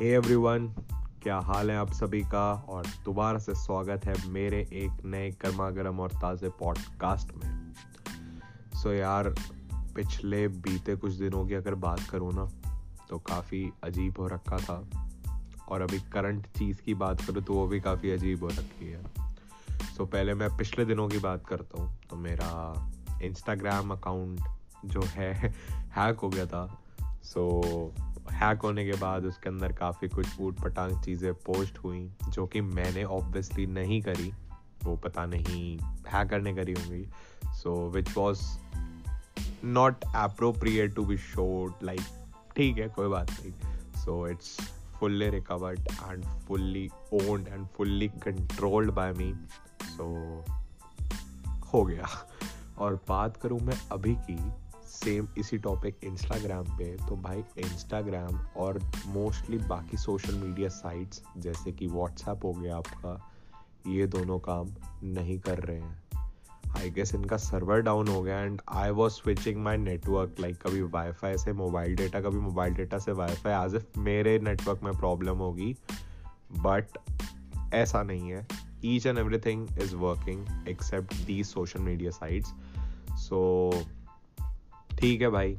Hey everyone क्या हाल है आप सभी का? और दोबारा से स्वागत है मेरे एक नए गर्मागर्म और ताज़े पॉडकास्ट में। सो so यार पिछले बीते कुछ दिनों की अगर बात करूँ ना तो काफ़ी अजीब हो रखा था। और अभी करंट चीज़ की बात करूँ तो वो भी काफ़ी अजीब हो रखी है। सो so पहले मैं पिछले दिनों की बात करता हूँ तो मेरा इंस्टाग्राम अकाउंट जो है हैक हो गया था। सो so, हैक होने के बाद उसके अंदर काफ़ी कुछ ऊट पटांग चीज़ें पोस्ट हुई, जो कि मैंने ऑब्वियसली नहीं करी। वो पता नहीं हैक करने करी होंगी। So which was not appropriate to be shown like ठीक है, कोई बात नहीं। So it's fully recovered and fully owned and fully controlled by me so हो गया। और बात करूँ मैं अभी की सेम इसी टॉपिक इंस्टाग्राम पे तो भाई इंस्टाग्राम और मोस्टली बाकी सोशल मीडिया साइट्स जैसे कि व्हाट्सएप हो गया आपका, ये दोनों काम नहीं कर रहे हैं। आई गेस इनका सर्वर डाउन हो गया and I was switching my network like कभी वाईफाई से मोबाइल डेटा कभी मोबाइल डेटा से वाईफाई एज इफ़ मेरे नेटवर्क में प्रॉब्लम होगी। बट ऐसा नहीं है। Each and every thing is working except the social media sites so ठीक है भाई।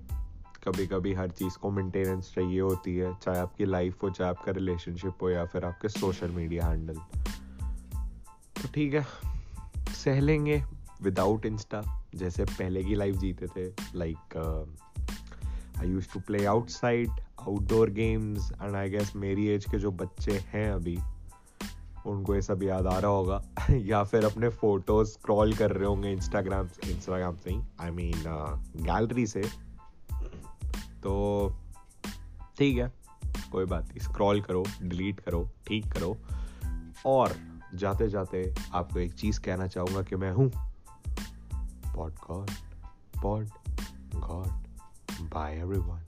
कभी कभी हर चीज़ को मेंटेनेंस चाहिए होती है, चाहे आपकी लाइफ हो, चाहे आपका रिलेशनशिप हो या फिर आपके सोशल मीडिया हैंडल तो ठीक है, सह लेंगे विदाउट इंस्टा जैसे पहले की लाइफ जीते थे like I used to play outside outdoor games and I guess मेरी एज के जो बच्चे हैं अभी उनको ये सब याद आ रहा होगा। या फिर अपने फ़ोटोज़ स्क्रॉल कर रहे होंगे इंस्टाग्राम इंस्टाग्राम से ही आई मीन गैलरी से। तो ठीक है, कोई बात नहीं स्क्रॉल करो डिलीट करो, ठीक करो। और जाते जाते आपको एक चीज़ कहना चाहूँगा कि मैं हूँ। Pod god pod god bye everyone